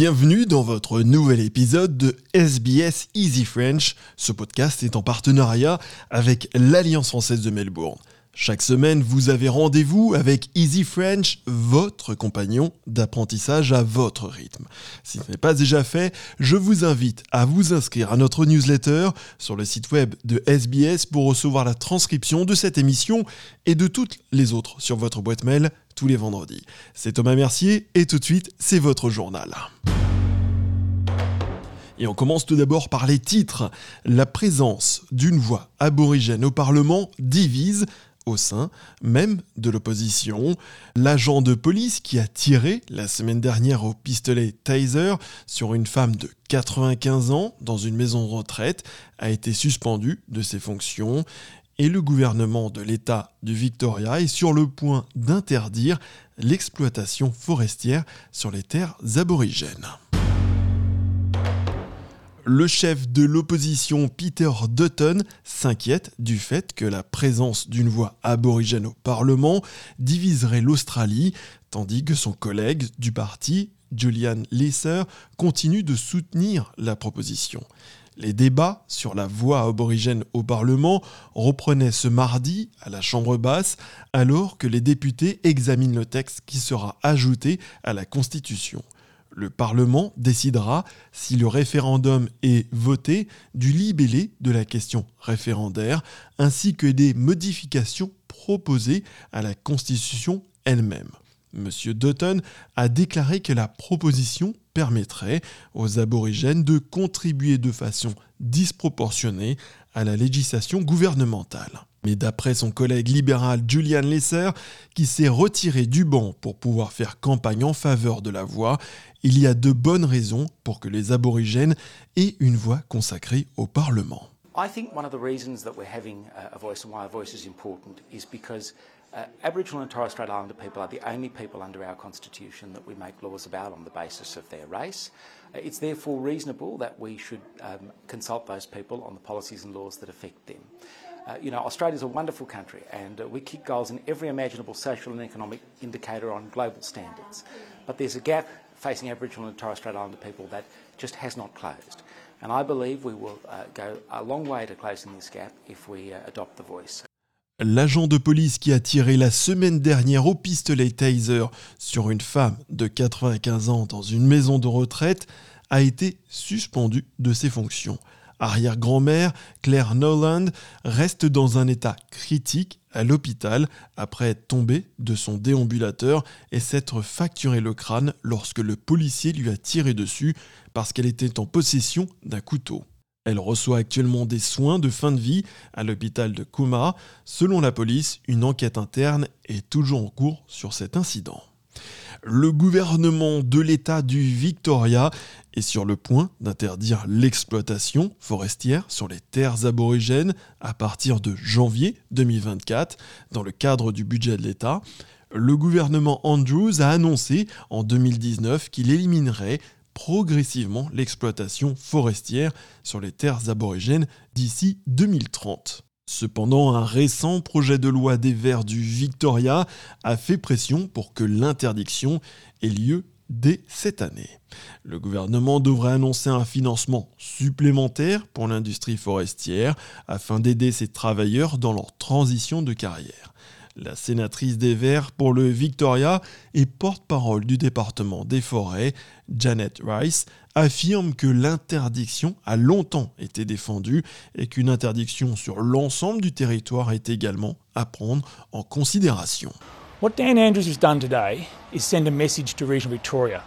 Bienvenue dans votre nouvel épisode de SBS Easy French. Ce podcast est en partenariat avec l'Alliance française de Melbourne. Chaque semaine, vous avez rendez-vous avec Easy French, votre compagnon d'apprentissage à votre rythme. Si ce n'est pas déjà fait, je vous invite à vous inscrire à notre newsletter sur le site web de SBS pour recevoir la transcription de cette émission et de toutes les autres sur votre boîte mail les vendredis. C'est Thomas Mercier et tout de suite, c'est votre journal. Et on commence tout d'abord par les titres. La présence d'une voix aborigène au Parlement divise au sein même de l'opposition. L'agent de police qui a tiré la semaine dernière au pistolet taser sur une femme de 95 ans dans une maison de retraite a été suspendu de ses fonctions et le gouvernement de l'État du Victoria est sur le point d'interdire l'exploitation forestière sur les terres aborigènes le chef de l'opposition Peter Dutton s'inquiète du fait que la présence d'une voix aborigène au Parlement diviserait l'Australie, tandis que son collègue du parti, Julian Lesser, continue de soutenir la proposition. Les débats sur la voix aborigène au Parlement reprenaient ce mardi à la Chambre basse, alors que les députés examinent le texte qui sera ajouté à la Constitution le Parlement décidera, si le référendum est voté, du libellé de la question référendaire, ainsi que des modifications proposées à la Constitution elle-même. M. Dutton a déclaré que la proposition permettrait aux aborigènes de contribuer de façon disproportionnée à la législation gouvernementale. Mais d'après son collègue libéral Julian Lesser, qui s'est retiré du banc pour pouvoir faire campagne en faveur de la voix, il y a de bonnes raisons pour que les aborigènes aient une voix consacrée au Parlement. I think one of the reasons that we're having a voice and why our voice is important is because uh, Aboriginal and Torres Strait Islander people are the only people under our constitution that we make laws about on the basis of their race. Uh, it's therefore reasonable that we should um, consult those people on the policies and laws that affect them. Uh, you know, Australia's a wonderful country and uh, we kick goals in every imaginable social and economic indicator on global standards. But there's a gap facing Aboriginal and Torres Strait Islander people that just has not closed. And I believe we will uh, go a long way to closing this gap if we uh, adopt the voice. L'agent de police qui a tiré la semaine dernière au pistolet taser sur une femme de 95 ans dans une maison de retraite a été suspendu de ses fonctions arrière-grand-mère, Claire Noland, reste dans un état critique à l'hôpital après être tombée de son déambulateur et s'être facturé le crâne lorsque le policier lui a tiré dessus parce qu'elle était en possession d'un couteau. Elle reçoit actuellement des soins de fin de vie à l'hôpital de Kuma. Selon la police, une enquête interne est toujours en cours sur cet incident le gouvernement de l'État du Victoria est sur le point d'interdire l'exploitation forestière sur les terres aborigènes à partir de janvier 2024 dans le cadre du budget de l'État. Le gouvernement Andrews a annoncé en 2019 qu'il éliminerait progressivement l'exploitation forestière sur les terres aborigènes d'ici 2030. Cependant, un récent projet de loi des Verts du Victoria a fait pression pour que l'interdiction ait lieu dès cette année. Le gouvernement devrait annoncer un financement supplémentaire pour l'industrie forestière afin d'aider ces travailleurs dans leur transition de carrière. La sénatrice des Verts pour le Victoria et porte-parole du département des forêts, Janet Rice, affirme que l'interdiction a longtemps été défendue et qu'une interdiction sur l'ensemble du territoire est également à prendre en considération. What Dan Andrews has done today is send a message to regional Victoria.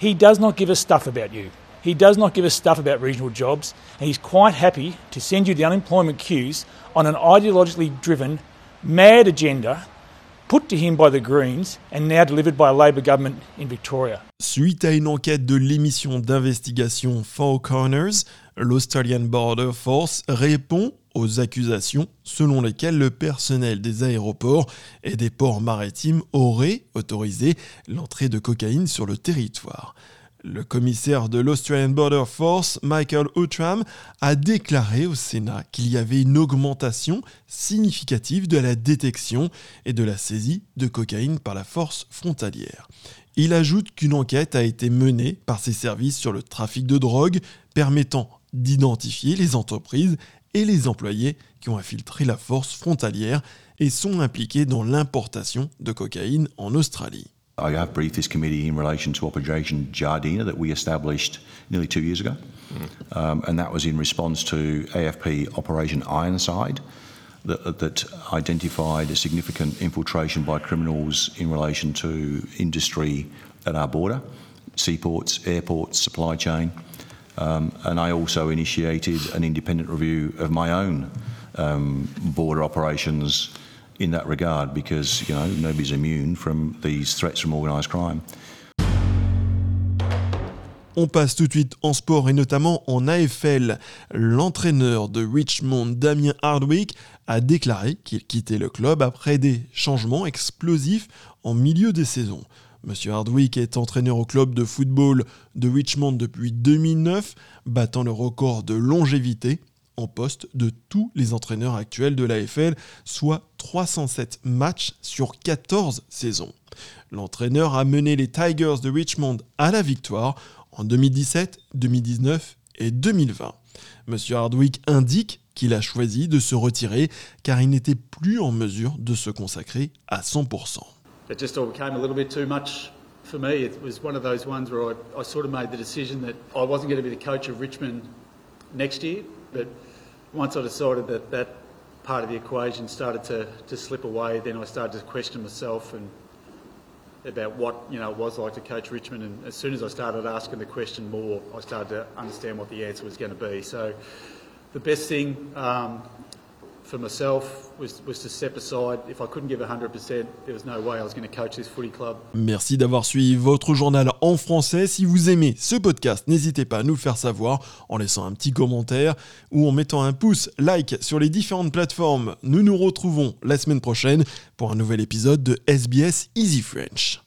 He does not give us stuff about you. He does not give us stuff about regional jobs, and he's quite happy to send you the unemployment queues on an ideologically driven mad agenda put to him by the Greens and now delivered by a government in Victoria. Suite à une enquête de l'émission d'investigation Four Corners, l'Australian Border Force répond aux accusations selon lesquelles le personnel des aéroports et des ports maritimes aurait autorisé l'entrée de cocaïne sur le territoire. Le commissaire de l'Australian Border Force, Michael Outram, a déclaré au Sénat qu'il y avait une augmentation significative de la détection et de la saisie de cocaïne par la force frontalière. Il ajoute qu'une enquête a été menée par ses services sur le trafic de drogue, permettant d'identifier les entreprises et les employés qui ont infiltré la force frontalière et sont impliqués dans l'importation de cocaïne en Australie. I have briefed this committee in relation to Operation Jardina that we established nearly two years ago, mm. um, and that was in response to AFP Operation Ironside that, that identified a significant infiltration by criminals in relation to industry at our border, seaports, airports, supply chain. Um, and I also initiated an independent review of my own um, border operations in that regard because, you know, nobody's immune from these threats from organised crime. On passe tout de suite en sport et notamment en AFL. L'entraîneur de Richmond, Damien Hardwick, a déclaré qu'il quittait le club après des changements explosifs en milieu des saisons. Monsieur Hardwick est entraîneur au club de football de Richmond depuis 2009, battant le record de longévité en poste de tous les entraîneurs actuels de l'AFL, soit 307 matchs sur 14 saisons. L'entraîneur a mené les Tigers de Richmond à la victoire en 2017, 2019 et 2020. Monsieur Hardwick indique qu'il a choisi de se retirer car il n'était plus en mesure de se consacrer à 100%. It just all became a little bit too much for me. It was one of those ones where I, I sort of made the decision that I wasn't going to be the coach of Richmond next year, but once I decided that that part of the equation started to, to slip away, then I started to question myself and about what you know it was like to coach Richmond. And as soon as I started asking the question more, I started to understand what the answer was going to be. So the best thing um, for myself was, to step aside. If I couldn't give 100%, there was no way I was going to coach this footy club. Merci d'avoir suivi votre journal en français. Si vous aimez ce podcast, n'hésitez pas à nous le faire savoir en laissant un petit commentaire ou en mettant un pouce like sur les différentes plateformes. Nous nous retrouvons la semaine prochaine pour un nouvel épisode de SBS Easy French.